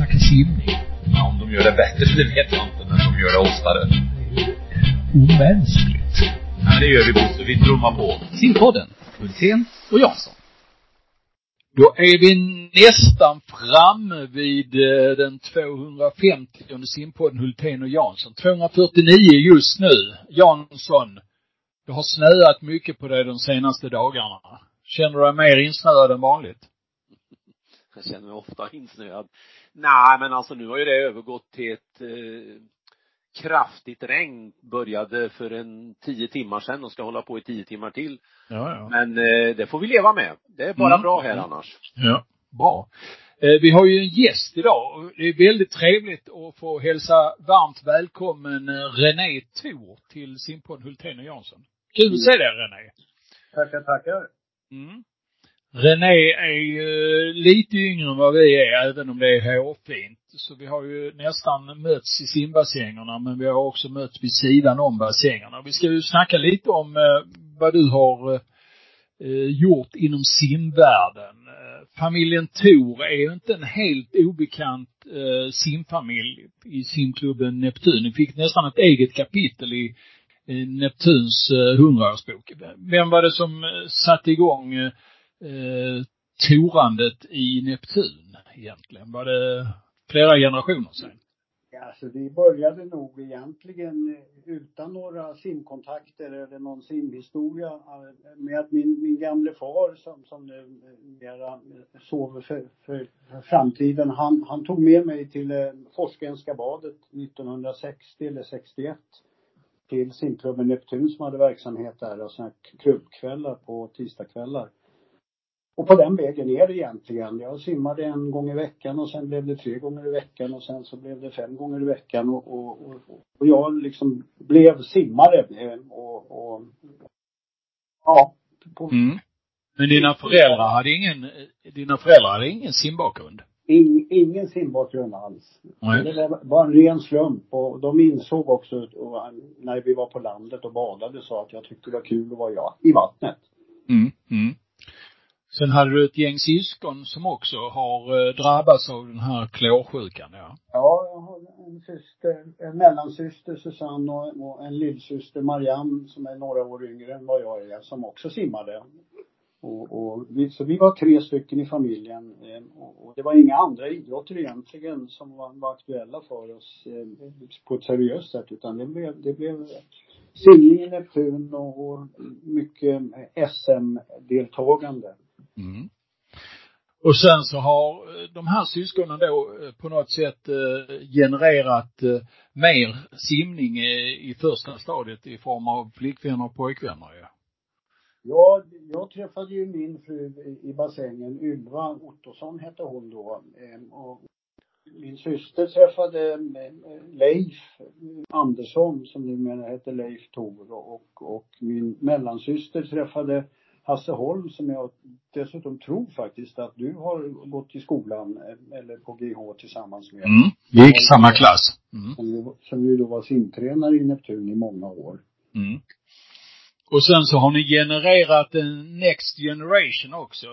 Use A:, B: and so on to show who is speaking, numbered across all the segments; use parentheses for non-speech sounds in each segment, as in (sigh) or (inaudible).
A: snacka simning.
B: Ja, om de gör det bättre, det vet jag inte, men de gör det oftare.
A: Omänskligt.
B: Ja, det gör vi Bosse. Vi trummar på.
A: Simpodden. Hultén och Jansson. Då är vi nästan framme vid eh, den 250 simpodden Hultén och Jansson. 249 just nu. Jansson, det har snöat mycket på dig de senaste dagarna. Känner du dig mer insnöad än vanligt?
C: Jag känner mig ofta insnöad. Nej, men alltså nu har ju det övergått till ett eh, kraftigt regn började för en tio timmar sedan och ska hålla på i tio timmar till.
A: Ja, ja.
C: Men eh, det får vi leva med. Det är bara
A: Mm.
C: bra här annars.
A: Ja. Bra. Eh, Vi har ju en gäst idag det är väldigt trevligt att få hälsa varmt välkommen eh, René Thor till simpodden Hultén och Jansson. Kul att se dig René.
D: Tackar, tackar.
A: Mm. René är ju lite yngre än vad vi är, även om det är hårfint. Så vi har ju nästan mötts i simbassängerna, men vi har också mötts vid sidan om bassängerna. Vi ska ju snacka lite om eh, vad du har eh, gjort inom simvärlden. Eh, familjen Thor är ju inte en helt obekant simfamilj i simklubben Neptun. Ni fick nästan ett eget kapitel i Neptuns hundraårsbok. Vem var det som satte igång eh, torandet i Neptun egentligen? Var det flera generationer sedan?
D: Ja, alltså vi började nog egentligen eh, utan några simkontakter eller någon simhistoria eh, med att min, min gamle far som, som nu eh, mera sover för, för, för framtiden, han, han tog med mig till eh, Forsgrenska badet 1960 eller 61 till simklubben Neptun som hade verksamhet där och sådana klubbkvällar på tisdagskvällar. Och på den vägen är det egentligen. Jag simmade en gång i veckan och sen blev det tre gånger i veckan och sen så blev det fem gånger i veckan och, och, och, och jag liksom blev simmare och, och ja. På,
A: Mm. Men dina föräldrar hade ingen, dina föräldrar hade ingen simbakgrund?
D: in, ingen simbakgrund alls.
A: Nej.
D: Det var en ren slump och de insåg också och när vi var på landet och badade sa att jag tyckte det var kul att vara jag i vattnet.
A: Mm. Mm. Sen hade du ett gäng syskon som också har eh, drabbats av den här klorsjukan, ja.
D: Ja, jag har en syster, en mellansyster Susanne och, och en lillsyster Marianne som är några år yngre än vad jag är som också simmade. Och, och vi, så vi var tre stycken i familjen eh, och, och det var inga andra idrotter egentligen som var, var aktuella för oss eh, på ett seriöst sätt utan det blev, det blev simning i Neptun och mycket eh, SM-deltagande.
A: Mm. Och sen så har eh, de här syskonen då eh, på något sätt eh, genererat mer simning i första stadiet i form av flickvänner och pojkvänner ju.
D: Ja, jag träffade ju min fru i- bassängen, Ylva Ottosson hette hon då. Ehm, och min syster träffade Leif Andersson som numera heter Leif Thor och, och min mellansyster träffade Hasse Holm som jag dessutom tror faktiskt att du har gått i skolan eh, eller på GH tillsammans med.
A: Mm. Vi gick samma klass. Mm.
D: Som, ju, som ju då var simtränare i Neptun i många år.
A: Mm. Och sen så har ni genererat en next generation också.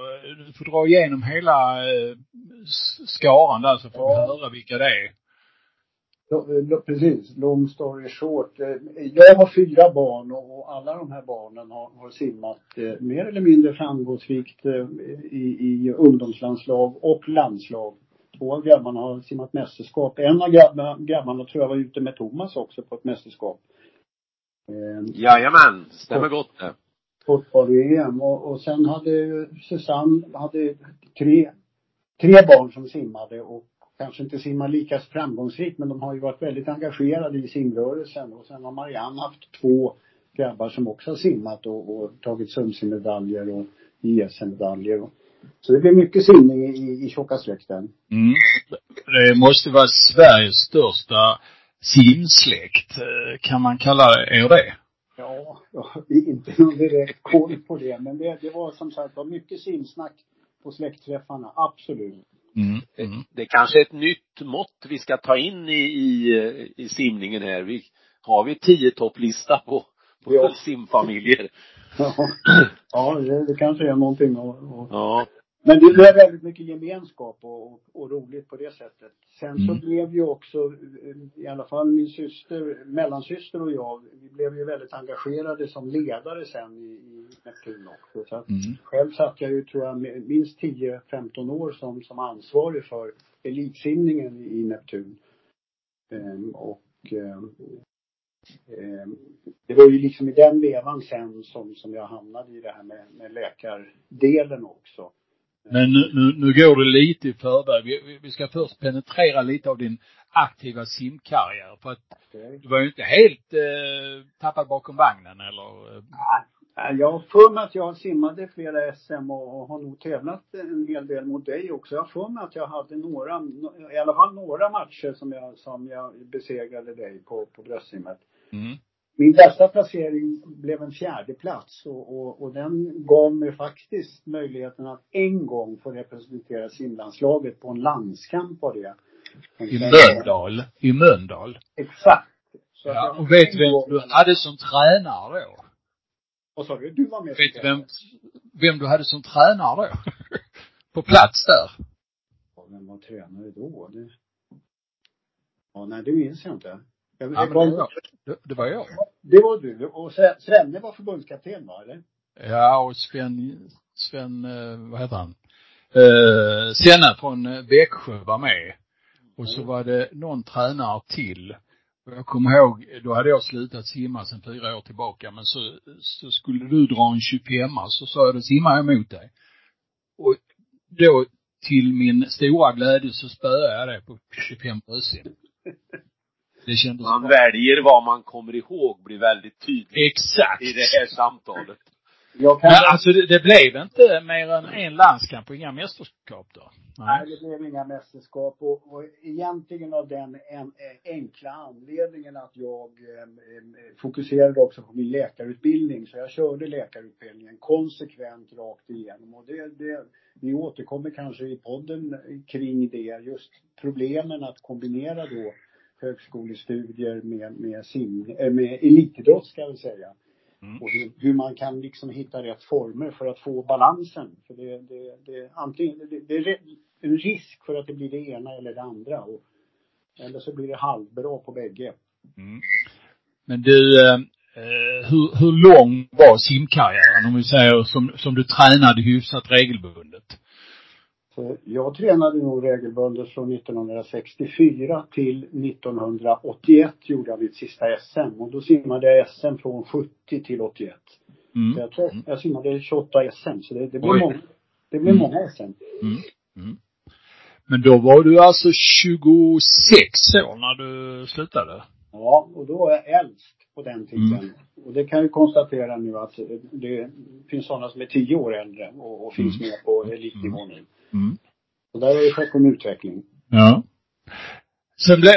A: Du får dra igenom hela eh, skaran där så får vi
D: Ja.
A: höra vilka det är.
D: Precis, long story short. Eh, Jag har fyra barn och alla de här barnen har, har simmat eh, mer eller mindre framgångsrikt eh, i, i ungdomslandslag och landslag. Två av grabbarna har simmat mästerskap. En av grabbarna, grabbarna tror jag var ute med Thomas också på ett mästerskap.
C: Jajamän, stämmer gott det.
D: fotboll-EM och, och sen hade Susanne hade tre, tre barn som simmade och kanske inte simmar lika framgångsrikt men de har ju varit väldigt engagerade i simrörelsen och sen har Marianne haft två grabbar som också har simmat och, och tagit SUMSI-medaljer och IS-medaljer. och- Så det blir mycket simning i, i tjocka släkten.
A: Mm. Det måste vara Sveriges största simsläkt. Eh, Kan man kalla er det?
D: Ja, jag har inte någon direkt koll på det men det, det var som sagt var mycket simsnack på släktträffarna, absolut.
A: Mm. Mm.
C: Det är kanske är ett nytt mått vi ska ta in i, i, i simningen här. Vi, har vi tio topplista på, på
D: Ja.
C: simfamiljer?
D: Ja, ja det, det kanske är någonting att, att
C: Ja.
D: Men det blev väldigt mycket gemenskap och, och, och roligt på det sättet. Sen
A: Mm.
D: så blev ju också, eh, i alla fall min syster, mellansyster och jag, vi blev ju väldigt engagerade som ledare sen i, i Neptun också. Så att
A: Mm.
D: själv satt jag ju, tror jag, minst 10-15 år som, som ansvarig för elitsimningen i Neptun. Ehm, och ehm, ehm, det var ju liksom i den vevan sen som, som jag hamnade i det här med, med läkardelen också.
A: Men nu, nu, nu går du lite i förväg. Vi, vi- ska först penetrera lite av din aktiva simkarriär. För att du var ju inte helt eh, tappad bakom vagnen eller?
D: Ja, Jag har för mig att jag simmade flera SM och och har nog tävlat en hel del mot dig också. Jag har för mig att jag hade några, i alla fall några matcher som jag, som jag besegrade dig på, på bröstsimmet.
A: Mm.
D: Min bästa placering blev en fjärde plats och, och, och den gav mig faktiskt möjligheten att en gång få representera simlandslaget på en landskamp var det.
A: I Mölndal. I Mölndal.
D: Exakt. Så
A: Ja, och vet du
D: gång-
A: vem du hade som tränare då?
D: Vad sa du? Du var med.
A: Vet du vem, vem du hade som tränare då? (laughs) På plats där?
D: Ja, Vem var tränare då? Det... Ja, nej, det minns jag inte. Jag,
A: Ja, men det var jag. Det, det var jag.
D: det var du. Och Sve- Svenne var förbundskapten va, eller?
A: Ja, och Sven, Sven, eh, vad heter han? Eh, Senna från eh, Växjö var med. Och så var det någon tränare till. Och jag kommer ihåg, då hade jag slutat simma sedan fyra år tillbaka, men så, så skulle du dra en 25 så sa jag, då simmar jag mot dig. Och då, till min stora glädje, så spöade jag dig på 25 bröstsim. (laughs) Det kändes
C: Man
A: bra.
C: väljer vad man kommer ihåg blir väldigt tydligt
A: Exakt.
C: i det här samtalet.
D: Jag kan
A: Men alltså det, det blev inte mer än en landskamp och inga mästerskap då?
D: Nej, det blev inga mästerskap och, och egentligen av den en, enkla anledningen att jag eh, eh, fokuserade också på min läkarutbildning. Så jag körde läkarutbildningen konsekvent rakt igenom och det, det, vi återkommer kanske i podden kring det, just problemen att kombinera då högskolestudier med, med, sim, eh, med elitidrott ska jag säga.
A: Mm.
D: Och hur, hur man kan liksom hitta rätt former för att få balansen. För det, det, det, antingen, det, det är en risk för att det blir det ena eller det andra. Och, eller så blir det halvbra på bägge.
A: Mm. Men du, eh, eh, hur, hur lång var simkarriären om vi säger som, som du tränade hyfsat regelbundet?
D: Så jag tränade nog regelbundet från 1964 till 1981 gjorde jag mitt sista SM. Och då simmade jag SM från 70 till 81. Så
A: Mm.
D: jag, tror, jag simmade 28 SM. Så det, det blev
A: Oj.
D: många. Det blev
A: Mm.
D: många SM.
A: Mm. Mm. Men då var du alltså 26 år när du slutade?
D: Ja, och då var jag äldst på den tiden. Och det kan ju konstatera nu att det finns sådana som är tio år äldre och, och finns
A: Mm.
D: med på elitnivå nu.
A: Mm.
D: Och där har det skett en utveckling.
A: Ja. Sen blev,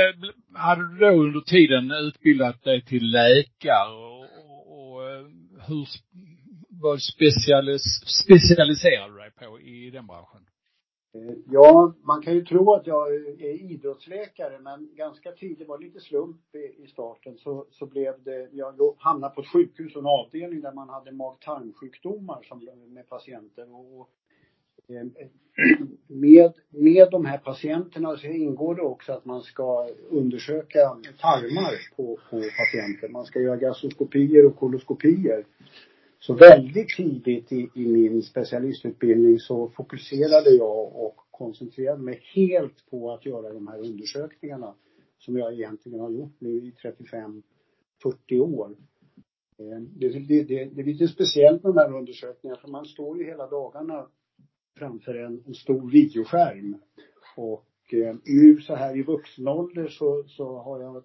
A: hade du då under tiden utbildat dig till läkare och, och, och eh, hur, vad specialis, specialiserade du dig på i den branschen?
D: Eh, ja, man kan ju tro att jag är idrottsläkare men ganska tidigt, var lite slump i, i starten, så, så blev det, jag hamnade på ett sjukhus och en avdelning där man hade mag-tarmsjukdomar som, med patienter och, och eh, med, med de här patienterna så ingår det också att man ska undersöka tarmar på, på patienter. Man ska göra gastroskopier och koloskopier. Så väldigt tidigt i, i min specialistutbildning så fokuserade jag och koncentrerade mig helt på att göra de här undersökningarna som jag egentligen har gjort nu i 35-40 år. Eh, det, det, det, det är lite speciellt med de här undersökningarna för man står ju hela dagarna framför en, en stor videoskärm. Och Eh, nu så här i vuxen ålder så, så har jag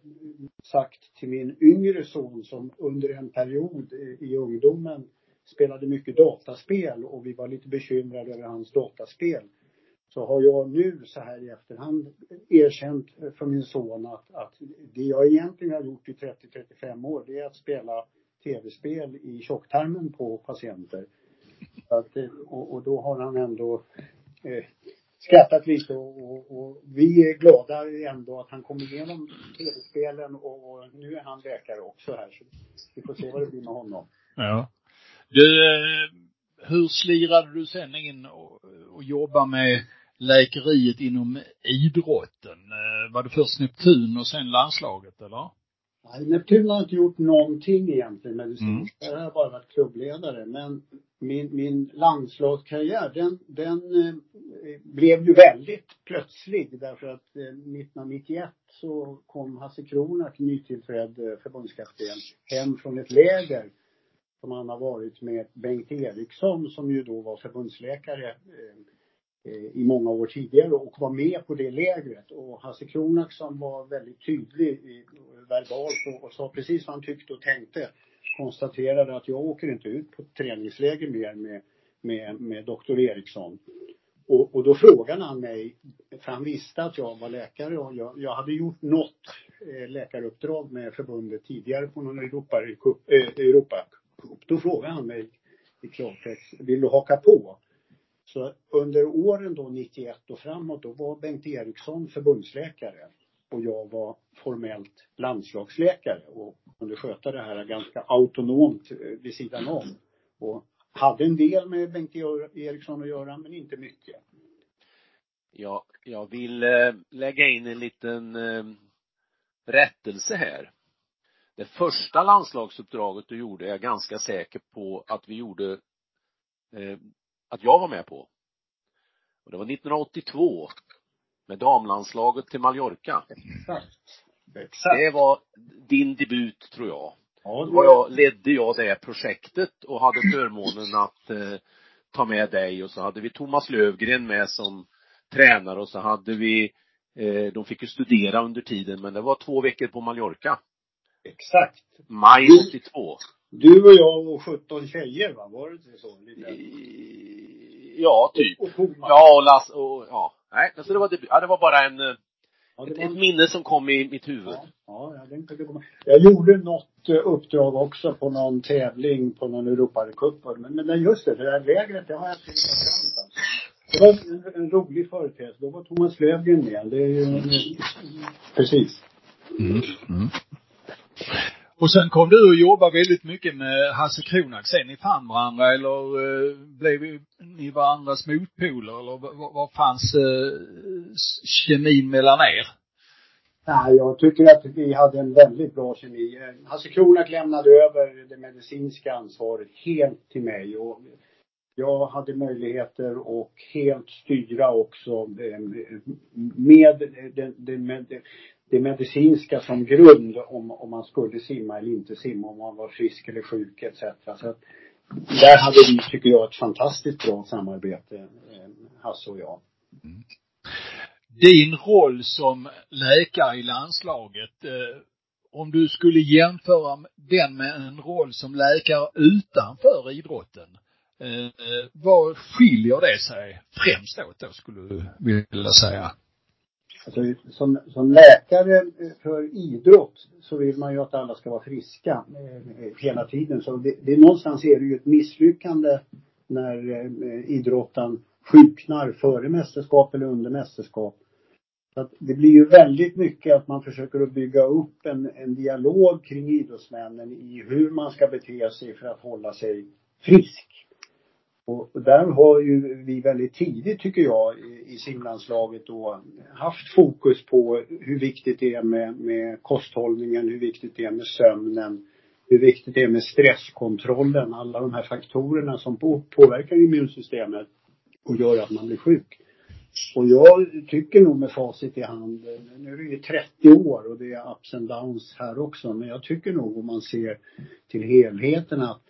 D: sagt till min yngre son som under en period i, i ungdomen spelade mycket dataspel och vi var lite bekymrade över hans dataspel. Så har jag nu så här i efterhand erkänt för min son att, att det jag egentligen har gjort i 30-35 år det är att spela tv-spel i tjocktarmen på patienter. Att, och, och då har han ändå eh, skrattat lite och, och, och vi är glada ändå att han kom igenom tv-spelen och, och nu är han läkare också här. Så vi får se vad det blir med honom.
A: Ja. Du, eh, hur slirade du sen in och, och jobba med läkeriet inom idrotten. Eh, var det först Neptun och sen landslaget eller?
D: Nej, Neptun har inte gjort någonting egentligen medicinskt. Mm. Jag har bara varit klubbledare. Men min, min landslagskarriär, den, den eh, blev ju väldigt plötslig därför att eh, 1991 så kom Hasse Kronak, nytillträdd eh, förbundskapten, hem från ett läger som han har varit med Bengt Eriksson som ju då var förbundsläkare eh, Eh, i många år tidigare och var med på det lägret. Och Hasse Kronak som var väldigt tydlig i, verbalt och, och sa precis vad han tyckte och tänkte konstaterade att jag åker inte ut på träningsläger mer med, med, med doktor Eriksson. Och, och då frågade han mig, för han visste att jag var läkare och jag, jag hade gjort något eh, läkaruppdrag med förbundet tidigare på någon Europa, eh, Europa Då frågade han mig i klartext, vill du haka på? Så under åren då 91 och framåt, då var Bengt Eriksson förbundsläkare och jag var formellt landslagsläkare och kunde sköta det här ganska autonomt eh, vid sidan om. Och hade en del med Bengt Eriksson att göra, men inte mycket.
C: Ja, jag vill eh, lägga in en liten eh, rättelse här. Det första landslagsuppdraget du gjorde är jag ganska säker på att vi gjorde, att jag var med på. Och det var 1982 med damlandslaget till Mallorca.
D: Exakt.
C: Exakt. Det var din debut, tror jag. Ja, det var jag, ledde jag det projektet och hade förmånen att eh, ta med dig och så hade vi Thomas Lövgren med som tränare och så hade vi, eh, de fick ju studera under tiden men det var två veckor på Mallorca.
D: Exakt.
C: Maj 82.
D: Du och jag och 17 tjejer va, var det inte så? Lite?
C: Ja, typ. Och, och ja, och Lasse och, ja. Nej, så det var debut. Ja, det var bara en, eh, ja, ett, var... ett, minne som kom i mitt huvud.
D: Ja, ja jag, tänkte komma. jag gjorde något eh, uppdrag också på någon tävling på någon Europacup. Men, men just det, det där lägret, det har jag till och med Det var en, en rolig företeelse. Då var Thomas Löfgren med. Det är ju, precis.
A: Mm. Mm. Och sen kom du och jobbade väldigt mycket med Hasse Kronak sen. Ni fann varandra eller eh, blev ni varandras motpoler eller vad fanns eh, kemin mellan er?
D: Nej, jag tycker att vi hade en väldigt bra kemi. Eh, Hasse Kronak lämnade över det medicinska ansvaret helt till mig och jag hade möjligheter att helt styra också med med det, det, det medicinska som grund om, om man skulle simma eller inte simma, om man var frisk eller sjuk etc. Så att där hade vi, tycker jag, ett fantastiskt bra samarbete, eh, Hasse och jag. Mm.
A: Din roll som läkare i landslaget, eh, om du skulle jämföra den med en roll som läkare utanför idrotten, eh, eh vad skiljer det sig främst åt då, skulle du vilja säga?
D: Alltså, som, som läkare för idrott så vill man ju att alla ska vara friska eh, hela tiden. Så det, det, någonstans är det ju ett misslyckande när eh, idrottaren sjuknar före mästerskap eller under mästerskap. Så att det blir ju väldigt mycket att man försöker att bygga upp en, en dialog kring idrottsmännen i hur man ska bete sig för att hålla sig frisk. Och där har ju vi väldigt tidigt, tycker jag, i simlandslaget då haft fokus på hur viktigt det är med, med kosthållningen, hur viktigt det är med sömnen, hur viktigt det är med stresskontrollen, alla de här faktorerna som på, påverkar immunsystemet och gör att man blir sjuk. Och jag tycker nog med facit i hand, nu är det ju 30 år och det är ups and downs här också, men jag tycker nog om man ser till helheten att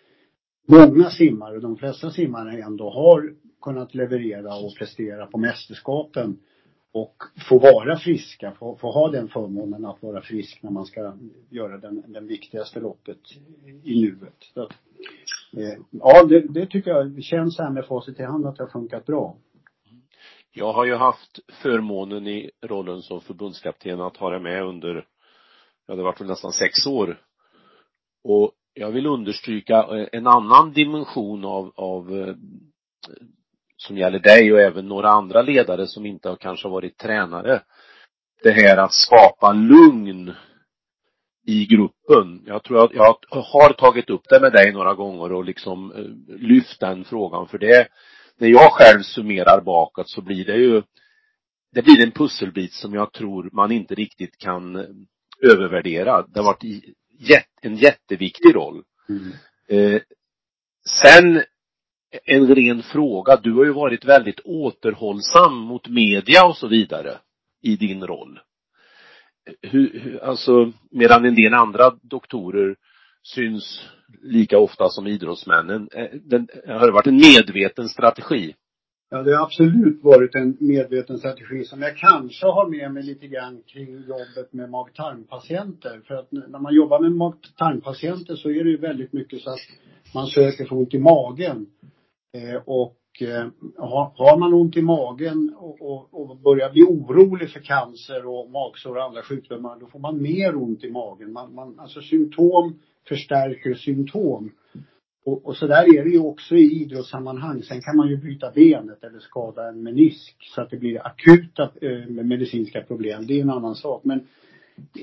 D: många simmare, de flesta simmare ändå har kunnat leverera och prestera på mästerskapen och få vara friska, få, få ha den förmånen att vara frisk när man ska göra den, den viktigaste loppet i nuet. Så, eh, ja, det, det, tycker jag känns här med facit i hand att det har funkat bra.
C: Jag har ju haft förmånen i rollen som förbundskapten att ha det med under, ja det har väl nästan sex år. Och jag vill understryka eh, en annan dimension av, av eh, som gäller dig och även några andra ledare som inte har kanske varit tränare. Det här att skapa lugn i gruppen. Jag tror att jag har tagit upp det med dig några gånger och liksom eh, lyft den frågan för det när jag själv summerar bakåt så blir det ju, det blir en pusselbit som jag tror man inte riktigt kan övervärdera. Det har varit en jätteviktig roll. Mm. Eh, sen en ren fråga. Du har ju varit väldigt återhållsam mot media och så vidare i din roll. Hur, hur, alltså, medan en del andra doktorer syns lika ofta som idrottsmännen. Eh, den, har det varit en medveten strategi?
D: Ja, det har absolut varit en medveten strategi som jag kanske har med mig lite grann kring jobbet med mag-tarmpatienter. För att när man jobbar med mag-tarmpatienter så är det ju väldigt mycket så att man söker för ont i magen. Eh, och eh, har man ont i magen och, och, och, börjar bli orolig för cancer och magsår och andra sjukdomar, då får man mer ont i magen. Man, man, alltså symptom förstärker symptom. Och, och så där är det ju också i idrottssammanhang. Sen kan man ju bryta benet eller skada en menisk så att det blir akuta eh, medicinska problem. Det är en annan sak. Men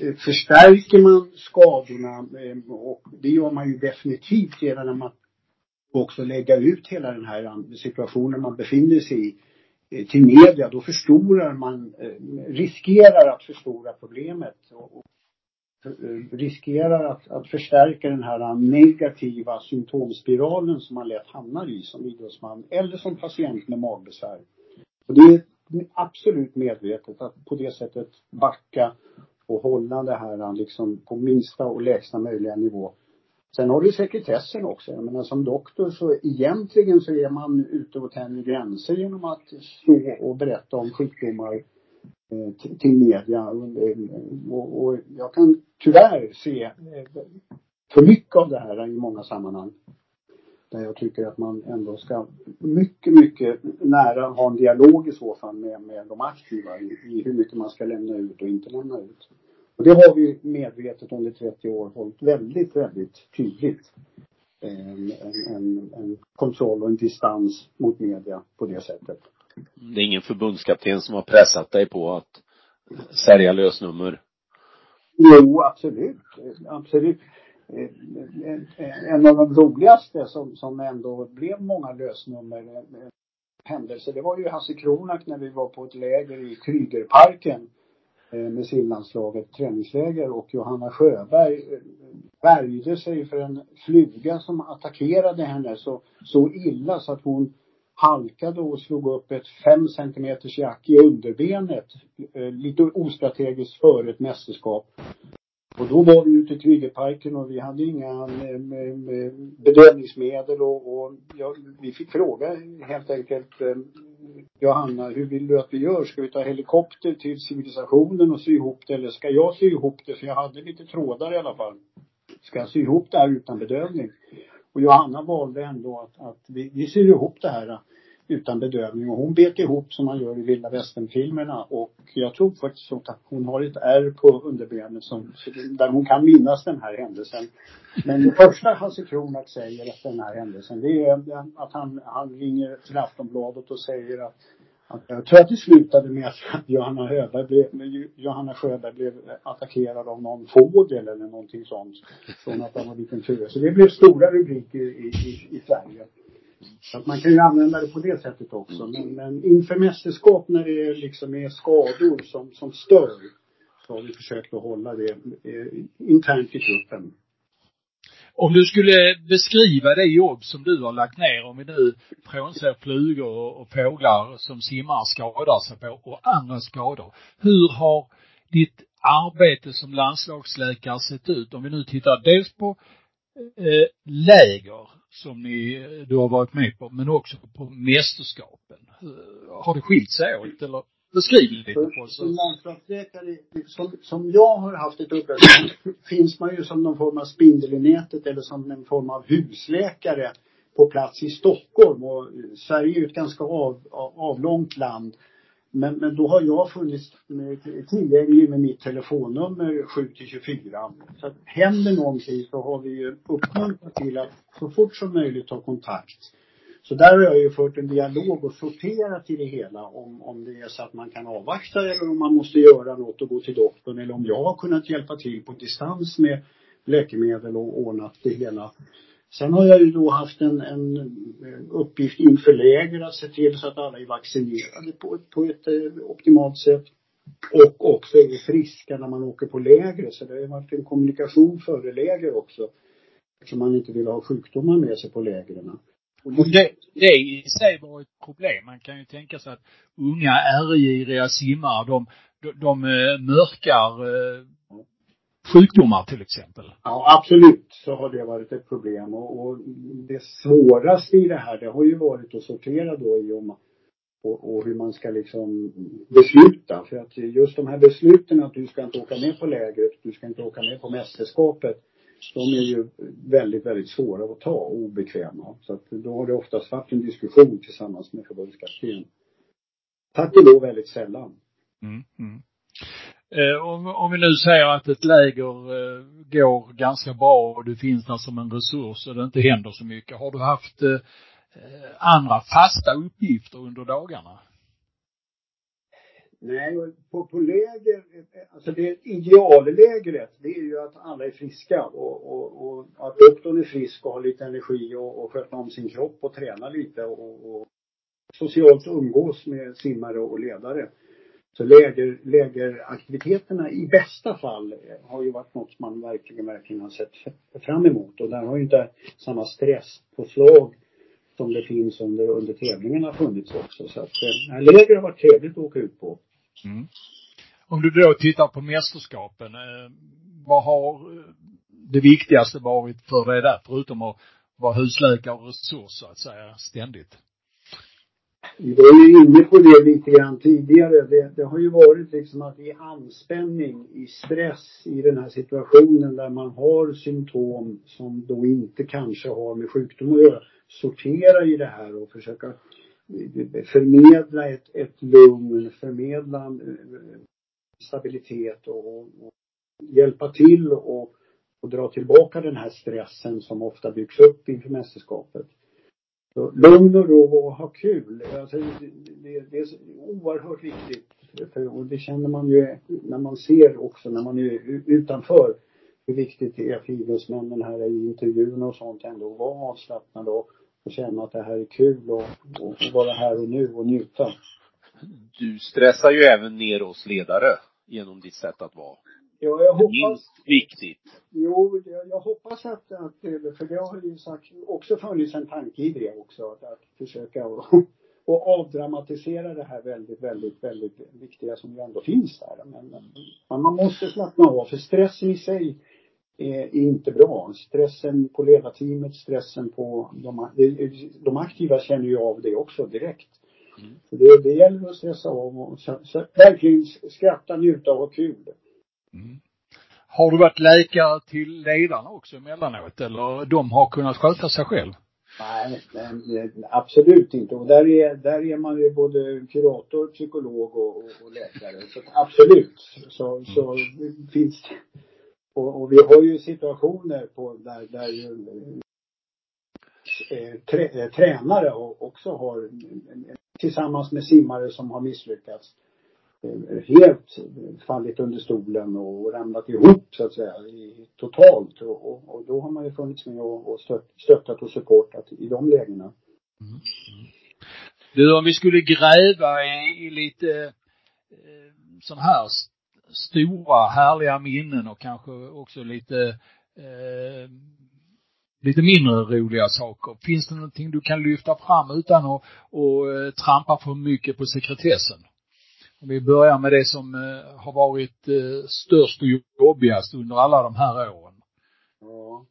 D: eh, förstärker man skadorna, eh, och det gör man ju definitivt genom att också lägga ut hela den här situationen man befinner sig i eh, till media, då förstorar man, eh, riskerar att förstora problemet. Och, Eh, riskerar att, att förstärka den här negativa symptomspiralen som man lätt hamnar i som idrottsman eller som patient med magbesvär. Och det är absolut medvetet att på det sättet backa och hålla det här liksom på minsta och lägsta möjliga nivå. Sen har du sekretessen också. Jag menar som doktor så egentligen så är man ute och tänjer gränser genom att stå och berätta om sjukdomar Eh, Eh, till media. Eh, och, och jag kan tyvärr se eh, för mycket av det här i många sammanhang. Där jag tycker att man ändå ska mycket, mycket nära ha en dialog i så fall med, med de aktiva i, i hur mycket man ska lämna ut och inte lämna ut. Och det har vi medvetet under 30 år hållit väldigt, väldigt tydligt. En, en, en kontroll och en distans mot media på det sättet.
C: Det är ingen förbundskapten som har pressat dig på att sälja lösnummer?
D: Jo, absolut. Absolut. En av de roligaste som, som ändå blev många lösnummer eh, händelser, det var ju Hasse Kronak när vi var på ett läger i Krygerparken eh, med simlandslaget, träningsläger och Johanna Sjöberg eh, värjde sig för en fluga som attackerade henne så, så illa så att hon halkade och slog upp ett fem centimeters jack i underbenet. Eh, lite ostrategiskt före ett mästerskap. Och då var vi ute i Krygerparken och vi hade inga eh, bedövningsmedel och, och ja, vi fick fråga helt enkelt eh, Johanna, hur vill du att vi gör? Ska vi ta helikopter till civilisationen och sy ihop det eller ska jag sy ihop det? För jag hade lite trådar i alla fall. Ska jag sy ihop det här utan bedövning? Och Johanna valde ändå att, att vi, vi syr ihop det här äh, utan bedövning och hon bet ihop som man gör i vilda västern-filmerna och jag tror faktiskt att hon har ett ärr på underbenet som, där hon kan minnas den här händelsen. Men det första Hasse Kronak säger efter den här händelsen det är äh, att han, han ringer till Aftonbladet och säger att jag tror att det slutade med att (laughs) Johanna, Höberg blev, Johanna Sjöberg blev attackerad av någon fågel eller någonting sånt. Från att han var liten fru. Så det blev stora rubriker i, i, i Sverige. Så att man kan ju använda det på det sättet också. Men, men inför mästerskap när det liksom är skador som, som stör så har vi försökt att hålla det eh, internt i gruppen.
A: Om du skulle beskriva det jobb som du har lagt ner, om vi nu frånser flugor och fåglar som simmar skadar sig på och andra skador. Hur har ditt arbete som landslagsläkare sett ut? Om vi nu tittar dels på eh, läger som ni, du har varit med på, men också på mästerskapen. Har det skilt sig åt eller beskriv lite på.
D: Som landslagsläkare, som, som jag har haft ett uppdrag, finns man ju som någon form av spindel i nätet eller som en form av husläkare på plats i Stockholm och eh, Sverige är ju ett ganska av, av, avlångt land. Men, men då har jag funnits tillgänglig med mitt telefonnummer 7 till 24. Så att händer någonting så har vi ju uppmuntrat till att så fort som möjligt ta kontakt. Så där har jag ju fört en dialog och sorterat i det hela om, om det är så att man kan avvakta eller om man måste göra något och gå till doktorn eller om jag har kunnat hjälpa till på distans med läkemedel och ordnat det hela. Sen har jag ju då haft en, en uppgift inför läger att se till så att alla är vaccinerade på, på ett eh, optimalt sätt. Och också är friska när man åker på läger. Så det har varit en kommunikation före läger också. Eftersom man inte vill ha sjukdomar med sig på lägren.
A: Det, det i sig var ett problem. Man kan ju tänka sig att unga ärgiriga simmare, de, de, de eh, mörkar eh, sjukdomar till exempel.
D: Ja, absolut så har det varit ett problem. Och, och det svåraste i det här, det har ju varit att sortera då i om och, och hur man ska liksom besluta. För att just de här besluten att du ska inte åka med på lägret, du ska inte åka med på mästerskapet. De är ju väldigt, väldigt svåra att ta och obekväma. Så att då har det oftast varit en diskussion tillsammans med förbundskapten. Tack och lov väldigt sällan.
A: Mm, mm. Eh, om, om vi nu säger att ett läger eh, går ganska bra och du finns där som en resurs och det inte händer så mycket. Har du haft eh, eh andra fasta uppgifter under dagarna?
D: Nej, på, på läger, alltså det ideallägret, det är ju att alla är friska och, och, och att doktorn är frisk och har lite energi och, och sköter om sin kropp och tränar lite och, och socialt umgås med simmare och ledare. Så läger, lägeraktiviteterna i bästa fall har ju varit något som man verkligen, verkligen har sett fram emot. Och där har ju inte samma stresspåslag som det finns under, under tävlingarna funnits också. Så att eh, läger har varit trevligt att åka ut på.
A: Mm. Om du då tittar på mästerskapen, eh, vad har eh, det viktigaste varit för dig där, förutom att vara husläkare och resurs så att säga, ständigt?
D: Vi var ju inne på det lite grann tidigare. Det, det, har ju varit liksom att i anspänning, i stress i den här situationen där man har symptom som då inte kanske har med sjukdom att göra. Sortera i det här och försöka eh, förmedla ett, ett lugn, förmedla eh, stabilitet och, och hjälpa till och, och dra tillbaka den här stressen som ofta byggs upp inför mästerskapet. Så lugn och ro och ha kul. Alltså, det, det, är oerhört viktigt. För, och det känner man ju när man ser också när man är utanför hur viktigt det är för idrottsmännen här i intervjuerna och sånt ändå att vara avslappnade och, och känna att det här är kul och, och, och vara här och nu och njuta.
C: Du stressar ju även ner oss ledare genom ditt sätt att vara.
D: Ja, jag hoppas.
C: Minst viktigt.
D: Jo, jag, jag hoppas att, att, för det har ju sagt, också funnits en tanke i det också, att, att försöka och, (laughs) och avdramatisera det här väldigt, väldigt, väldigt viktiga som ju ändå finns där. Men, men man måste slappna av, för stressen i sig är, inte bra. Stressen på ledarteamet, stressen på de, de aktiva känner ju av det också direkt. Mm. det, det gäller att stressa av och så, så, verkligen skratta, njuta och ha kul.
A: Mm. Har du varit läkare till ledarna också emellanåt eller de har kunnat sköta sig själv?
D: Nej, nej, absolut inte. Och där är, där är man ju både kurator, psykolog och, och läkare. Så absolut så, så finns det. Och, och, vi har ju situationer på där, där ju eh, trä, eh, tränare också har tillsammans med simmare som har misslyckats eh, helt fallit under stolen och ramlat ihop så att säga totalt och, och, och då har man ju funnits med och, och stött, stöttat och supportat i de lägena. Mm. mm.
A: Du, om vi skulle gräva i, i lite eh, sån här stora härliga minnen och kanske också lite eh, lite mindre roliga saker. Finns det någonting du kan lyfta fram utan att och, eh, trampa för mycket på sekretessen? Om vi börjar med det som eh, har varit eh, störst och jobbigast under alla de här åren.
D: Ja.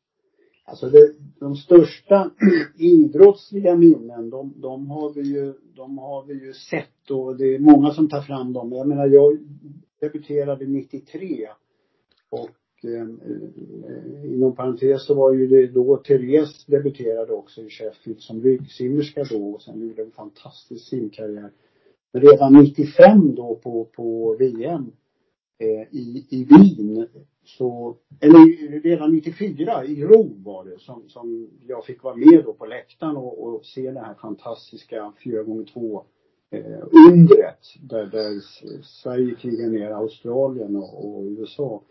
D: Alltså det, de största (clears throat) idrottsliga minnen, de, de har vi ju, de har vi ju sett och det är många som tar fram dem. Jag menar, jag debuterade 93 och eh, eh, inom parentes så var ju det då Therese debuterade också i Sheffield som ryggsimmerska då och sen gjorde en fantastisk simkarriär. Men redan 95 då på, på VM eh, i, i Wien så, eller redan 94 i Rom var det som, som jag fick vara med då på läktaren och, och se det här fantastiska 4x2 eh, undret där, där Sverige krigar ner Australien och, och USA.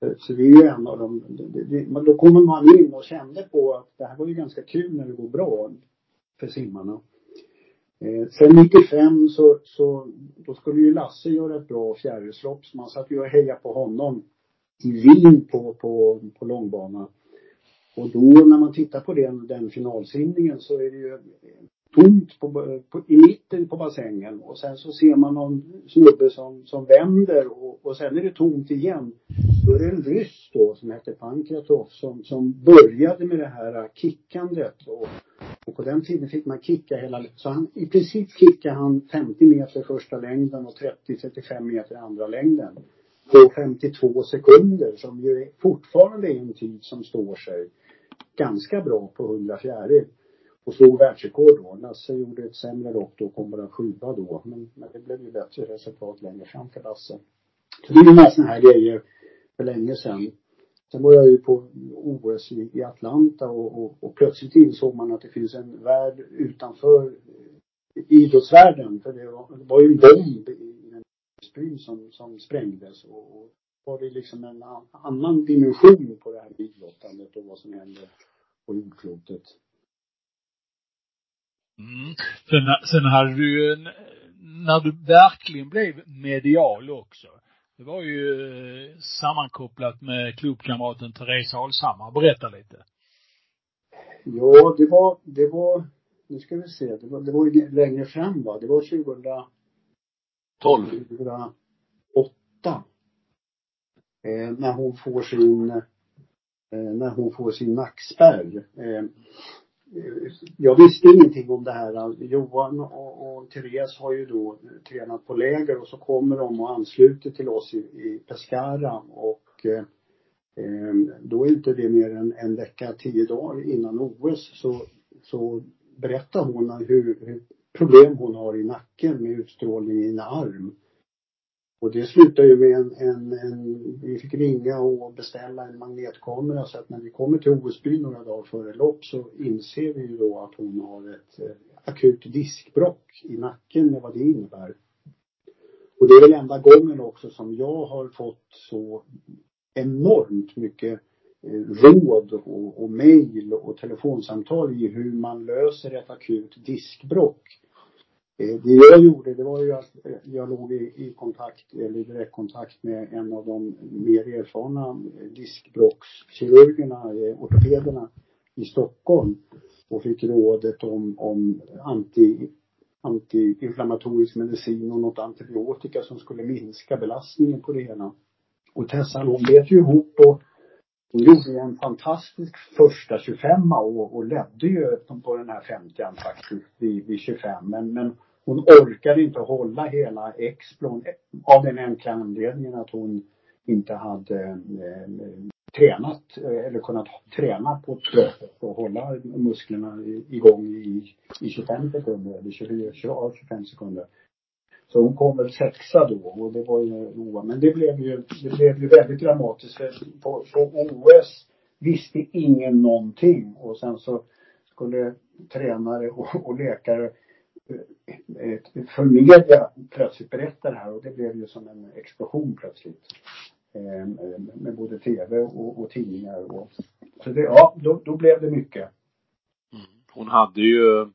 D: Eh, så det är ju en av de, det, det, då kommer man in och kände på att det här var ju ganska kul när det går bra för simmarna. Eh, sen 95 så, så, då skulle ju Lasse göra ett bra fjärilslopp så man satt ju och hejade på honom i Wien på, på, på långbana. Och då när man tittar på den, den finalsimningen så är det ju tomt på, på, i mitten på bassängen och sen så ser man någon snubbe som, som vänder och, och sen är det tomt igen. Då är det en ryss då som heter Pankratov som, som började med det här kickandet och, och på den tiden fick man kicka hela, så han, i princip kickade han 50 meter första längden och 30-35 meter andra längden. På 52 sekunder som ju fortfarande är en tid som står sig ganska bra på 100 fjäril och slog världsrekord då. Lasse gjorde ett sämre lopp då och kom bara sjua då. Men, men det blev ju bättre resultat längre fram för Lasse. Så det är ju några sådana här grejer för länge sedan. Sen var jag ju på OS i, i Atlanta och, och, och, plötsligt insåg man att det finns en värld utanför eh, idrottsvärlden. För det var, det var ju en bomb i en spryn som, som sprängdes och, och var det liksom en annan dimension på det här idrottandet och vad som händer på jordklotet.
A: Mm. Sen, sen hade du ju, en, när du verkligen blev medial också. Det var ju eh, sammankopplat med klubbkamraten Therese Alshammar. Berätta lite.
D: Ja, det var, det var, nu ska vi se, det var, det var ju längre fram va? Det var 2000
C: 12.
D: 2008. Eh, när hon får sin, eh, när hon får sin nackspärr. Eh, jag visste ingenting om det här. Johan och, och Therese har ju då tränat på läger och så kommer de och ansluter till oss i, i Pescara och eh, då är inte det mer än en vecka, tio dagar innan OS så, så berättar hon hur, hur problem hon har i nacken med utstrålning i en arm. Och det slutade ju med en, en, en, vi fick ringa och beställa en magnetkamera så att när vi kommer till Osby några dagar före lopp så inser vi ju då att hon har ett eh, akut diskbrock i nacken med vad det innebär. Och det är väl enda gången också som jag har fått så enormt mycket eh, råd och, och mejl och telefonsamtal i hur man löser ett akut diskbrock. Eh, det jag gjorde, det var ju att eh, jag låg i, i kontakt, eller direktkontakt med en av de mer erfarna eh, diskbråckskirurgerna, ortopederna i Stockholm och fick rådet om, om anti, antiinflammatorisk medicin och något antibiotika som skulle minska belastningen på det hela. Och Tessan hon bet ju ihop och hon gjorde en fantastisk första 25 och, och ledde ju på den här 50 faktiskt vid, vid 25. Men, men hon orkade inte hålla hela Explon av den enkla anledningen att hon inte hade eh, tränat eh, eller kunnat träna på ett och hålla musklerna igång i, i 25 sekunder eller 20, 25 sekunder. Så hon kom väl sexa då och det var ju roa. Men det blev ju, det blev ju väldigt dramatiskt. För på, på OS visste ingen någonting och sen så skulle tränare och, och läkare eh, för media plötsligt berätta det här och det blev ju som en explosion plötsligt. Eh, med både tv och, och tidningar och så det, ja, då, då blev det mycket.
C: Mm. Hon hade ju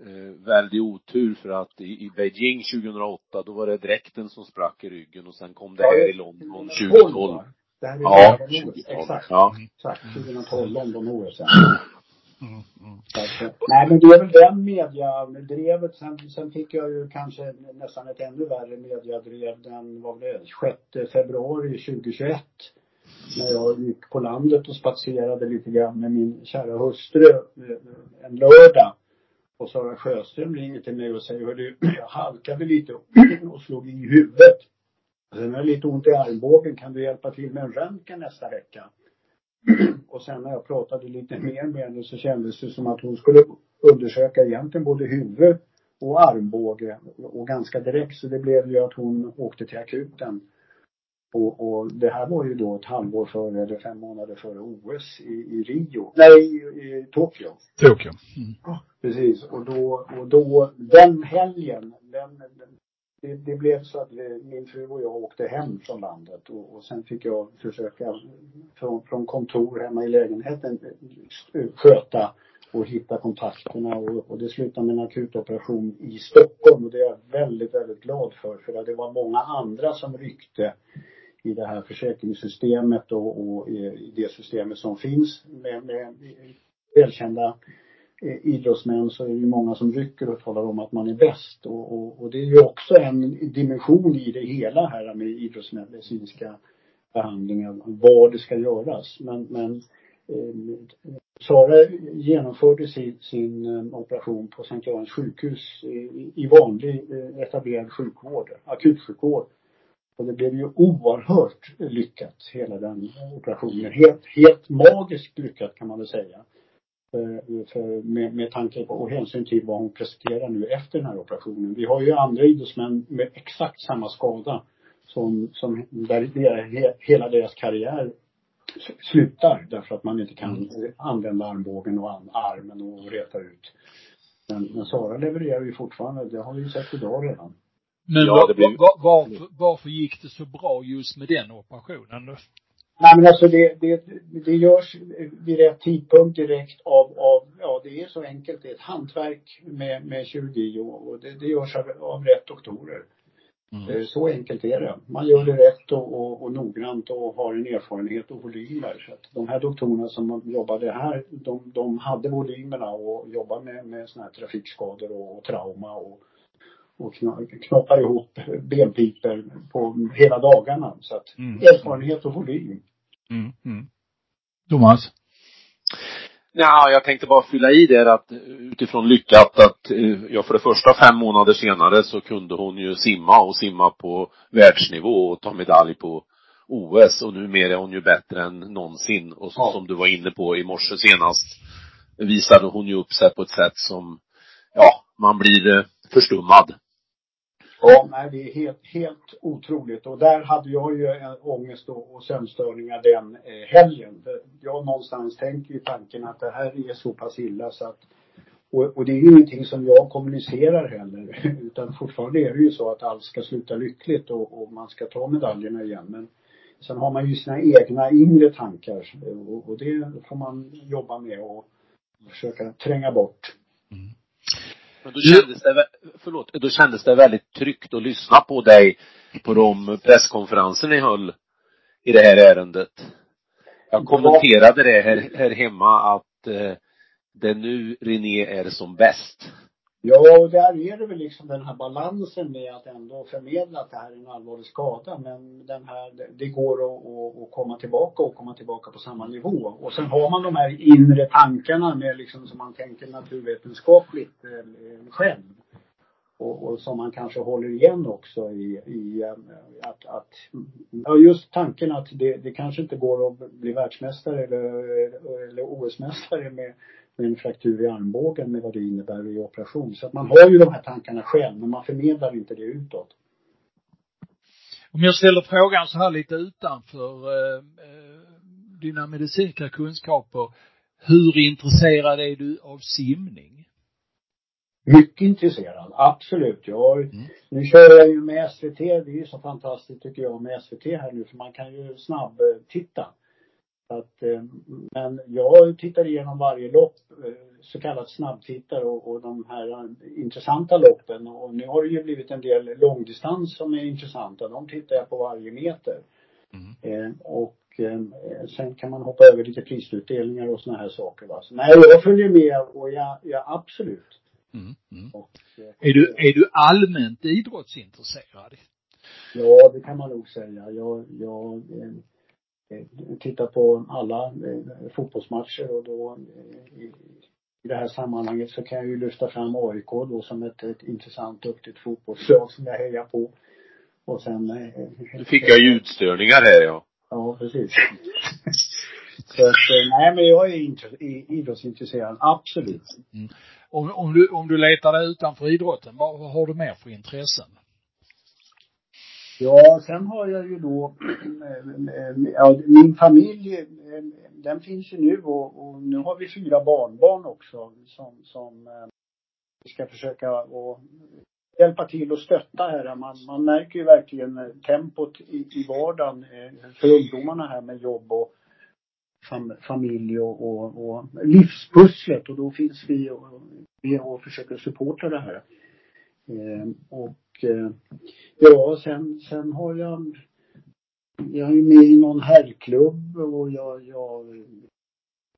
C: eh, väldig otur för att i, i Beijing 2008 då var det dräkten som sprack i ryggen och sen kom det ja, här i London 2012.
D: Det här är
C: ja, 2012.
D: Exakt.
C: Ja.
D: Exakt. 2012, London-OS.
A: Mm, mm.
D: Nej men det är väl den mediadrevet. Sen, sen fick jag ju kanske nästan ett ännu värre mediadrev den, var det, 6 februari 2021. När jag gick på landet och spatserade lite grann med min kära hustru eh, en lördag. Och Sara Sjöström ringer till mig och säger, hördu, (clears throat) jag halkade lite och slog i huvudet. Sen har jag lite ont i armbågen, kan du hjälpa till med en röntgen nästa vecka? (clears throat) Och sen när jag pratade lite mer med henne så kändes det som att hon skulle undersöka egentligen både huvud och armbåge och ganska direkt så det blev ju att hon åkte till akuten. Och, och det här var ju då ett halvår före, eller fem månader före OS i, i Rio, nej i, i Tokyo.
A: Tokyo. Mm.
D: Ja, precis. Och då, och då, den helgen, den, den det, det, blev så att min fru och jag åkte hem från landet och, och sen fick jag försöka från, från kontor hemma i lägenheten sköta och hitta kontakterna och, och det slutade med en akutoperation i Stockholm och det är jag väldigt, väldigt glad för. För det var många andra som ryckte i det här försäkringssystemet och, och i det systemet som finns med, med välkända eh, idrottsmän så är det ju många som rycker och talar om att man är bäst och, och, och det är ju också en dimension i det hela här med idrottsmedicinska behandlingar, var det ska göras. Men, men eh, Sara genomförde sin, sin eh, operation på Sankt Görans sjukhus i, i vanlig eh, etablerad sjukvård, akutsjukvård. Och det blev ju oerhört lyckat, hela den operationen. Helt, helt magiskt lyckat kan man väl säga. För, för med, med tanke på och hänsyn till vad hon presterar nu efter den här operationen. Vi har ju andra idrottsmän med exakt samma skada som, som där hela deras karriär slutar därför att man inte kan mm. använda armbågen och armen och reta ut. Men, men Sara levererar ju fortfarande, det har vi ju sett idag redan.
A: Men ja, var, blir... var, varför, varför gick det så bra just med den operationen då?
D: Nej men alltså det, det, det görs vid rätt tidpunkt direkt av, av, ja det är så enkelt, det är ett hantverk med, med kirurgi och, och det, det görs av, av rätt doktorer. Mm. Eh, så enkelt är det. Man gör det rätt och, och, och noggrant och har en erfarenhet och volymer. Så att de här doktorerna som jobbade här, de, de hade volymerna och jobbade med, med sådana här trafikskador och, och trauma och, och knoppar ihop benpiper på hela dagarna. Så att mm. erfarenhet och volym.
A: Mm. Mm. Thomas?
C: Ja, jag tänkte bara fylla i det att utifrån lyckat att, eh, ja för det första fem månader senare så kunde hon ju simma och simma på världsnivå och ta medalj på OS och numera är hon ju bättre än någonsin och så, ja. som du var inne på i morse senast visade hon ju upp sig på ett sätt som, ja, man blir eh, förstummad.
D: Ja, nej det är helt, helt otroligt. Och där hade jag ju ångest och, och sömnstörningar den eh, helgen. Jag någonstans tänker ju tanken att det här är så pass illa så att och, och det är ju ingenting som jag kommunicerar heller. (laughs) Utan fortfarande är det ju så att allt ska sluta lyckligt och, och man ska ta medaljerna igen. Men sen har man ju sina egna inre tankar och, och det får man jobba med och försöka tränga bort. Mm.
C: Men då kändes det, förlåt, då kändes det väldigt tryggt att lyssna på dig på de presskonferenser ni höll i det här ärendet. Jag kommenterade det här, här hemma att eh, det nu René är som bäst.
D: Ja, och där är det väl liksom den här balansen med att ändå förmedla att det här är en allvarlig skada. Men den här, det går att, att, att komma tillbaka och komma tillbaka på samma nivå. Och sen har man de här inre tankarna med liksom som man tänker naturvetenskapligt eh, själv. Och, och, som man kanske håller igen också i, i eh, att, att, ja just tanken att det, det kanske inte går att bli världsmästare eller, eller OS-mästare med med en fraktur i armbågen med vad det innebär i operation. Så att man har ju de här tankarna själv, men man förmedlar inte det utåt.
A: Om jag ställer frågan så här lite utanför eh, eh dina medicinska kunskaper. Hur intresserad är du av simning?
D: Mycket intresserad, absolut. Jag, mm. Nu kör jag ju med SVT, det är ju så fantastiskt tycker jag med SVT här nu för man kan ju snabbtitta. Att, eh, men jag tittar igenom varje lopp, eh, så kallat snabbtittar och, och de här intressanta loppen. Och nu har det ju blivit en del långdistans som är intressanta. De tittar jag på varje meter. Mm. Eh, och eh, sen kan man hoppa över lite prisutdelningar och såna här saker. Va? Så, nej, jag följer med och jag, jag absolut.
A: Mm. Mm. Och, eh, är, du, är du allmänt idrottsintresserad?
D: Ja, det kan man nog säga. Jag, jag eh, Eh, titta på alla eh, fotbollsmatcher och då eh, i, i det här sammanhanget så kan jag ju lyfta fram AIK då som ett, ett intressant, duktigt fotbollslag som jag hejar på. Och sen...
C: Nu fick jag ljudstörningar här ja.
D: Ja, precis. (laughs) så att, nej men jag är idrottsintresserad, absolut.
A: Mm. Om, om du, om du letar dig utanför idrotten, vad, vad har du mer för intressen?
D: Ja, sen har jag ju då, (clears throat) ja, min familj, den finns ju nu och, och, nu har vi fyra barnbarn också som, som ska försöka och hjälpa till och stötta här. Man, man märker ju verkligen tempot i, i vardagen för ungdomarna här med jobb och fam, familj och, och, och livspusslet och då finns vi och, vi och försöker supporta det här. Eh, och eh, ja, sen, sen har jag jag är med i någon herrklubb och jag, jag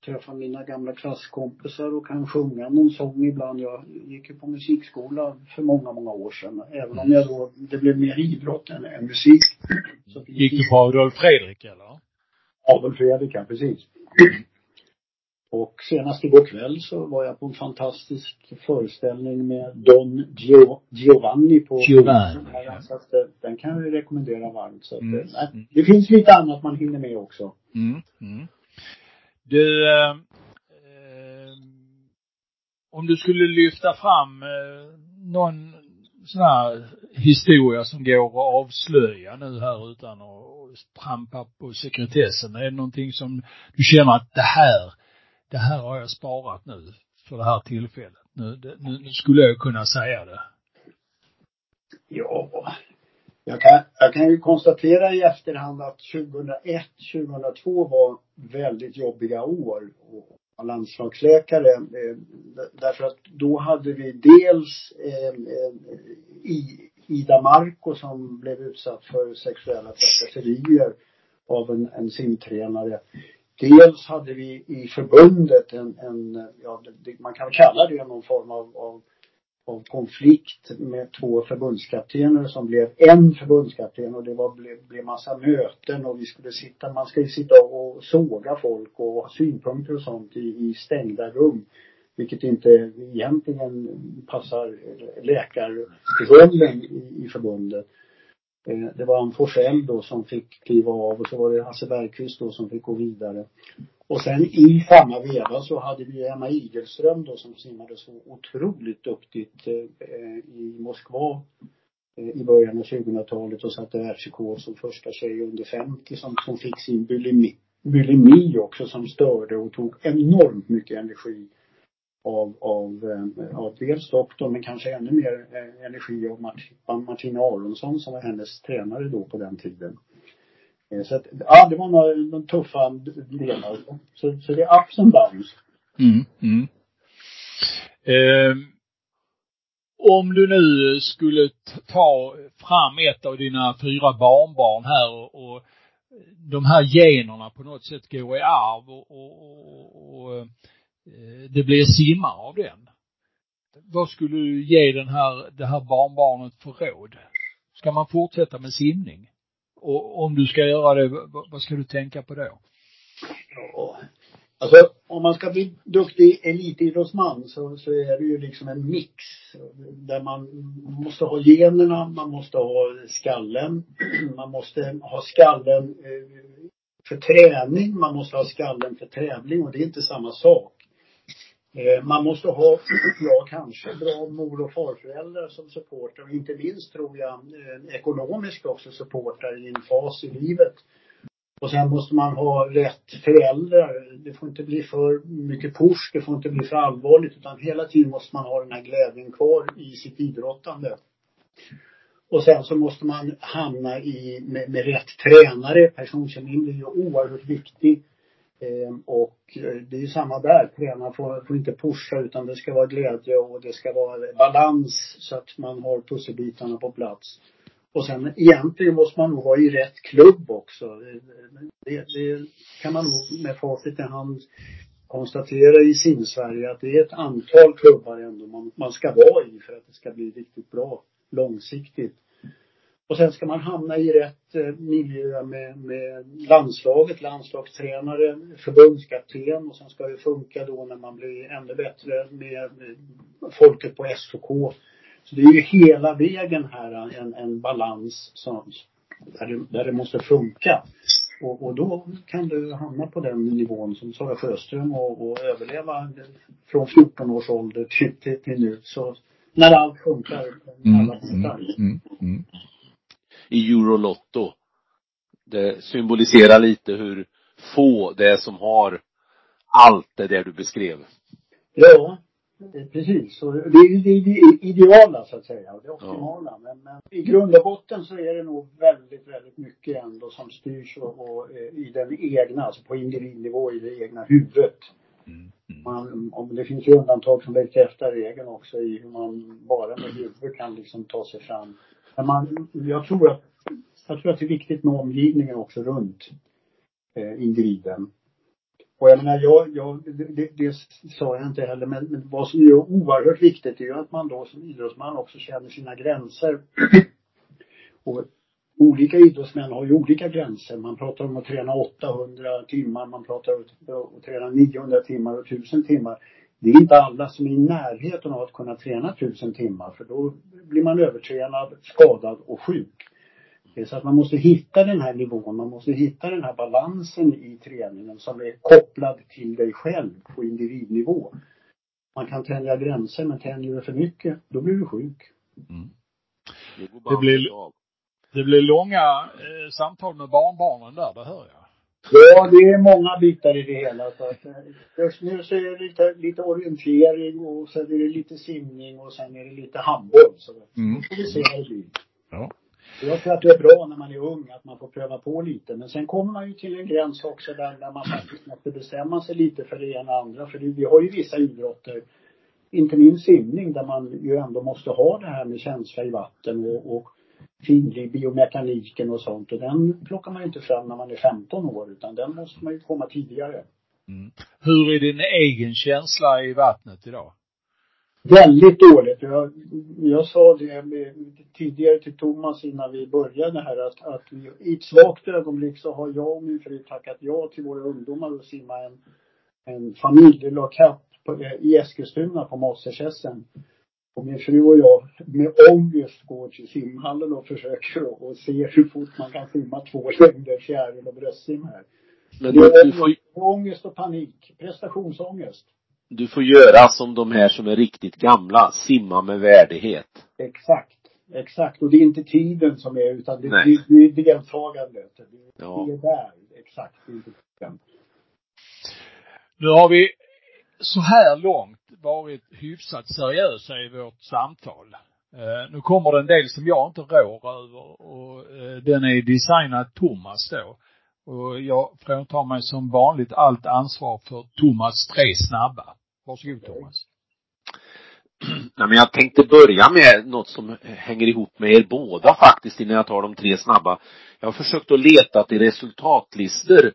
D: träffar mina gamla klasskompisar och kan sjunga någon sång ibland. Jag gick ju på musikskola för många, många år sedan. Även om jag då, det blev mer idrott än, musik.
A: Så gick du på Adolf Fredrik eller?
D: Adolf Fredrik, ja precis. Och senast igår kväll så var jag på en fantastisk föreställning med Don Gio Giovanni på
A: Giovanni.
D: Här, så att, eh, den kan jag rekommendera varmt. Så att,
A: Mm.
D: mm. det finns lite annat man hinner med också.
A: Mm. Mm. Du, eh, eh, om du skulle lyfta fram eh, någon sån här historia som går att avslöja nu här utan att trampa på sekretessen. Är det någonting som du känner att det här, det här har jag sparat nu för det här tillfället. Nu, det, nu, nu skulle jag kunna säga det.
D: Ja, jag kan, jag kan ju konstatera i efterhand att 2001, 2002 var väldigt jobbiga år. Och landslagsläkare. Eh, därför att då hade vi dels eh, eh, Ida Marko som blev utsatt för sexuella trakasserier av en, en simtränare. Dels hade vi i förbundet en, en ja, det, man kan kalla det någon form av, av av konflikt med två förbundskaptener som blev en förbundskapten och det var, blev, blev massa möten och vi skulle sitta, man ska ju sitta och såga folk och ha synpunkter och sånt i, i stängda rum. Vilket inte egentligen passar läkarrollen i, i förbundet. Eh, det var Ann Forsell då som fick kliva av och så var det Hasse Bergqvist då som fick gå vidare. Och sen i samma veva så hade vi Emma Igelström då som simmade så otroligt duktigt eh, i Moskva eh, i början av 2000-talet och satte världsrekord som första tjej under 50 som, som fick sin bulimi, bulimi också som störde och tog enormt mycket energi av, av, eh, av dels doktorn men kanske ännu mer eh, energi av Martina Aronsson som var hennes tränare då på den tiden. Så att, ja, det var några, de tuffa delarna. Så, så det är ups and downs.
A: Mm, mm. Eh, om du nu skulle ta fram ett av dina fyra barnbarn här och, och de här generna på något sätt går i arv och, och, och, och eh, det blir simmar av den. Vad skulle du ge den här, det här barnbarnet för råd? Ska man fortsätta med simning? Och om du ska göra det, vad ska du tänka på då?
D: Ja, alltså om man ska bli duktig elitidrottsman så, så är det ju liksom en mix. Där man måste ha generna, man måste ha skallen, (clears throat) man måste ha skallen eh, för träning, man måste ha skallen för tävling och det är inte samma sak. Eh, man måste ha, ja kanske, bra mor och farföräldrar som supportrar. och inte minst tror jag eh, ekonomiskt också supportar i en fas i livet. Och sen måste man ha rätt föräldrar. Det får inte bli för mycket push, det får inte bli för allvarligt utan hela tiden måste man ha den här glädjen kvar i sitt idrottande. Och sen så måste man hamna i, med, med rätt tränare. Personkemin blir ju oerhört viktig. Ehm, och eh, det är ju samma där. Tränaren får, får inte pusha utan det ska vara glädje och det ska vara balans så att man har pusselbitarna på plats. Och sen egentligen måste man nog vara i rätt klubb också. Det, det kan man nog med facit i hand konstatera i Simsverige att det är ett antal klubbar ändå man, man ska vara i för att det ska bli riktigt bra långsiktigt. Och sen ska man hamna i rätt miljö med, med landslaget, landslagstränare, förbundskapten och sen ska det funka då när man blir ännu bättre med folket på SOK. Så det är ju hela vägen här en, en balans som, där, det, där det måste funka. Och, och då kan du hamna på den nivån som Sara Sjöström och, och överleva från 14 års ålder till, till, till nu. Så när allt funkar, alla
A: mm, mm, mm,
C: I Eurolotto. Det symboliserar lite hur få det är som har allt det där du beskrev.
D: Ja, Precis, och det är det, det ideala så att säga och det optimala. Ja. Men, men, i grund och botten så är det nog väldigt, väldigt mycket ändå som styrs och, och eh, i den egna, alltså på individnivå i det egna huvudet. Mm. Mm. Man, om det finns ju undantag som bekräftar regeln också i hur man bara med huvudet kan liksom ta sig fram. Men man, jag tror att, jag tror att det är viktigt med omgivningen också runt eh, individen. Och jag menar, jag, jag, det, det sa jag inte heller, men, men vad som är oerhört viktigt är ju att man då som idrottsman också känner sina gränser. (clears throat) och olika idrottsmän har ju olika gränser. Man pratar om att träna 800 timmar, man pratar om att träna 900 timmar och 1000 timmar. Det är inte alla som är i närheten av att kunna träna 1000 timmar, för då blir man övertränad, skadad och sjuk. Så att man måste hitta den här nivån, man måste hitta den här balansen i träningen som är kopplad till dig själv på individnivå. Man kan tänja gränser, men tänjer du för mycket, då blir du sjuk. Mm.
A: Det blir, det blir långa eh, samtal med barnbarnen där, det hör jag.
D: Ja, det är många bitar i det hela. Så att, eh, just nu så är det lite, lite orientering och sen är det lite simning och sen är det lite handboll. Så mm. vi se vad det blir. Ja. Jag tror att det är bra när man är ung att man får pröva på lite. Men sen kommer man ju till en gräns också där, där man faktiskt måste bestämma sig lite för det ena och andra. För vi har ju vissa idrotter, inte minst simning, där man ju ändå måste ha det här med känsla i vatten och, och finlig biomekaniken och sånt. Och den plockar man ju inte fram när man är 15 år utan den måste man ju komma tidigare.
A: Mm. Hur är din egen känsla i vattnet idag?
D: Väldigt dåligt. Jag, jag sa det tidigare till Thomas innan vi började här att, att vi, i ett svagt ögonblick så har jag och min fru tackat ja till våra ungdomar att simma en, en familjelagkapp i Eskilstuna på Mosseskässen. Och min fru och jag med ångest går till simhallen och försöker och se hur fort man kan simma två längder fjäril och bröstsim här. Men det är du får... ångest och panik. Prestationsångest
C: du får göra som de här som är riktigt gamla, simma med värdighet.
D: Exakt. Exakt. Och det är inte tiden som är utan det, Nej. det, det är deltagandet. Det, ja. det är där. Exakt. Det är inte tiden.
A: Nu har vi så här långt varit hyfsat seriösa i vårt samtal. Uh, nu kommer det en del som jag inte rår över och uh, den är designad Thomas då. Och jag fråntar mig som vanligt allt ansvar för Thomas tre snabba. Varsågod Thomas.
C: Nej, men jag tänkte börja med något som hänger ihop med er båda faktiskt innan jag tar de tre snabba. Jag har försökt att leta till resultatlistor eh,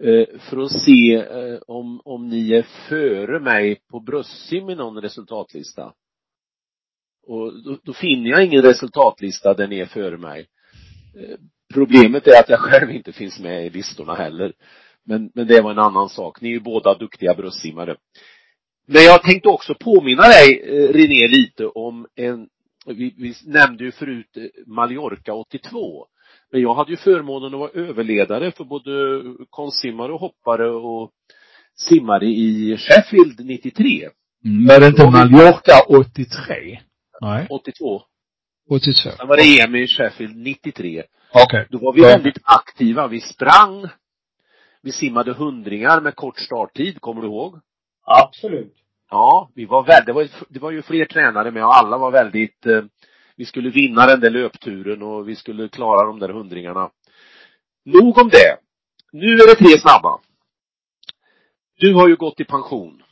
C: Eh, för att se eh, om, om ni är före mig på bröstsim i någon resultatlista. Och då, då finner jag ingen resultatlista där ni är före mig. Eh, problemet är att jag själv inte finns med i listorna heller. Men, men det var en annan sak. Ni är ju båda duktiga bröstsimmare. Men jag tänkte också påminna dig, René, lite om en, vi, vi nämnde ju förut Mallorca 82. Men jag hade ju förmånen att vara överledare för både konstsimmare och hoppare och simmare i Sheffield 93.
A: Mm, var det inte Mallorca 83?
C: Nej. 82.
A: 82.
C: Sen var det EM i Sheffield 93.
A: Okej. Okay.
C: Då var vi väldigt aktiva. Vi sprang. Vi simmade hundringar med kort starttid, kommer du ihåg?
D: Absolut.
C: Ja, vi var väldigt, det var, det var ju fler tränare med och alla var väldigt, eh, vi skulle vinna den där löpturen och vi skulle klara de där hundringarna. Nog om det. Nu är det tre snabba. Du har ju gått i pension.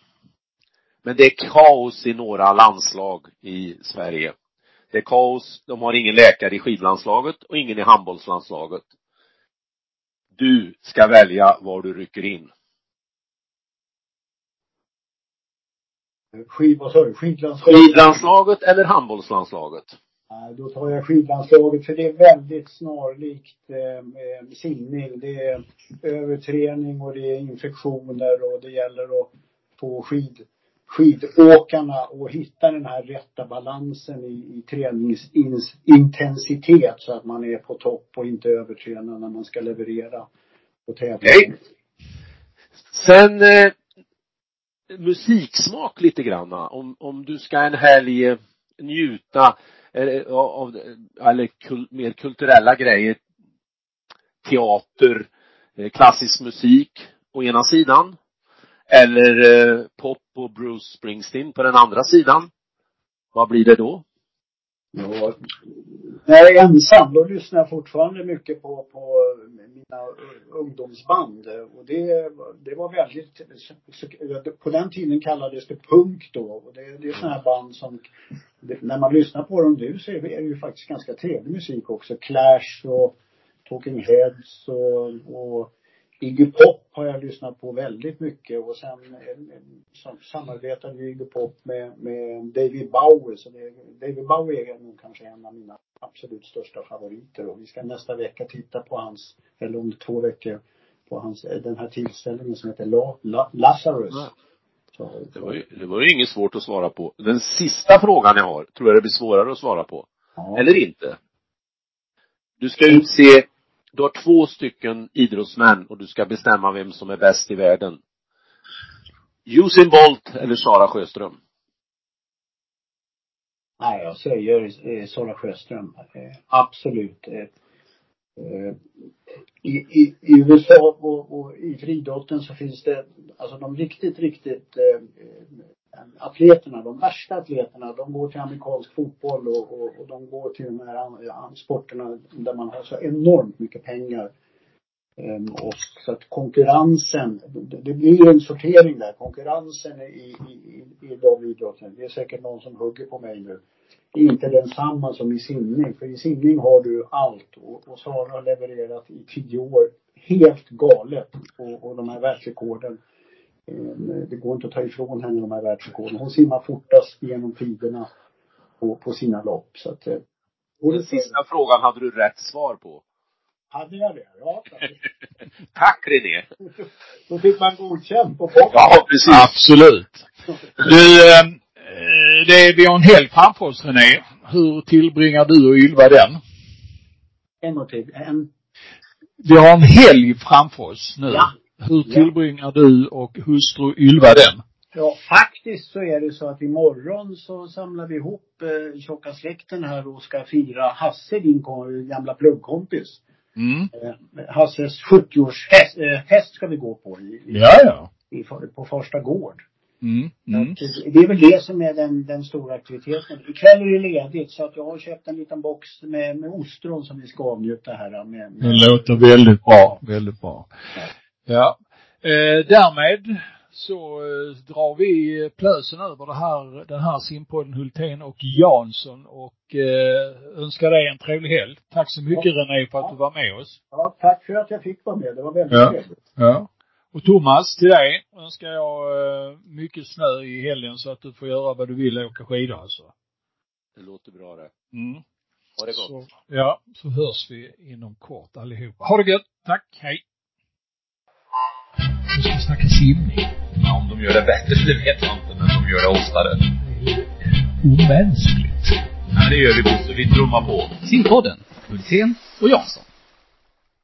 C: Men det är kaos i några landslag i Sverige. Det är kaos, de har ingen läkare i skidlandslaget och ingen i handbollslandslaget. Du ska välja var du rycker in.
D: Skid, vad sa du?
C: Skidlandslaget? Skidlandslaget eller handbollslandslaget?
D: Eh, då tar jag skidlandslaget för det är väldigt snarlikt eh, eh, simning. Det är överträning och det är infektioner och det gäller att få skid, skidåkarna att hitta den här rätta balansen i, i träningsintensitet så att man är på topp och inte övertränar när man ska leverera på tävling.
C: Okay. Sen eh, musiksmak lite granna. Om, om du ska en helg njuta av, eller kul, mer kulturella grejer, teater, eh, klassisk musik å ena sidan. Eller eh, pop och Bruce Springsteen på den andra sidan. Vad blir det då?
D: Ja, när jag är ensam, då lyssnar jag fortfarande mycket på, på ungdomsband. Och det, det var väldigt, på den tiden kallades det punk då. Och det, det är sådana här band som, när man lyssnar på dem nu så är det ju faktiskt ganska trevlig musik också. Clash och Talking Heads och, och Iggy Pop har jag lyssnat på väldigt mycket och sen eh, samarbetade Iggy Pop med, med David Bowie. Så det, David Bowie är nog kanske en av mina absolut största favoriter och vi ska nästa vecka titta på hans, eller om två veckor, på hans, eh, den här tillställningen som heter La, La, Lazarus. Ja.
C: Så, det var ju, det var ju inget svårt att svara på. Den sista frågan jag har, tror jag det blir svårare att svara på. Ja. Eller inte. Du ska utse du har två stycken idrottsmän och du ska bestämma vem som är bäst i världen. Usain Bolt eller Sara Sjöström?
D: Nej, jag säger eh, Sara Sjöström. Eh, absolut. Eh, eh i, i, I USA och, och i friidrotten så finns det, alltså de riktigt, riktigt eh, atleterna, de värsta atleterna, de går till amerikansk fotboll och, och, och de går till de här sporterna där man har så enormt mycket pengar. Um, och så att konkurrensen, det, det blir en sortering där. Konkurrensen i, i, i de idrotterna, det är säkert någon som hugger på mig nu, är inte densamma som i simning. För i simning har du allt och, och Sara har levererat i tio år helt galet och, och de här världsrekorden det går inte att ta ifrån henne de här världsrekorden. Hon simmar fortast genom tiderna på, på sina lopp. Så att,
C: eh, den sista frågan hade du rätt svar på.
D: Hade jag det? Ja.
C: Tack (laughs) René. (laughs)
D: Då fick man godkänt på posten.
C: Ja, precis.
A: Absolut. Du, eh, det, vi har en helg framför oss René. Hur tillbringar du och Ylva den?
D: En och till. En.
A: Vi har en helg framför oss nu. Ja. Hur tillbringar ja. du och hustru Ylva den?
D: Ja, faktiskt så är det så att imorgon så samlar vi ihop eh, tjocka släkten här och ska fira Hasse, din gamla pluggkompis. Mm. Eh, Hasses 70-årshäst eh, ska vi gå på i,
A: ja, ja.
D: I, på första gård.
A: Mm. Mm.
D: Det är väl det som är den, den stora aktiviteten. Ikväll är det ledigt så att jag har köpt en liten box med, med ostron som vi ska avnjuta här med, med.
A: Det låter väldigt bra, väldigt bra. Ja. Ja. Eh, därmed så eh, drar vi plösen över det här, den här simpodden Hultén och Jansson och eh, önskar dig en trevlig helg. Tack så mycket ja. René för att du var med oss.
D: Ja, tack för att jag fick vara med. Det var väldigt ja. trevligt.
A: Ja. Och Thomas, till dig önskar jag eh, mycket snö i helgen så att du får göra vad du vill, åka skidor alltså.
C: Det låter bra det.
A: Mm.
C: Ha det gott.
A: Så, ja, så hörs vi inom kort allihopa. Ha det gött. Tack. Hej. Nu ska vi snacka simning.
B: Ja, om de gör det bättre, det vet jag inte, men de gör det oftare.
A: Det är omänskligt.
B: Ja, det gör vi Bosse. Vi trummar på.
A: Simpodden, Hultén och Jansson.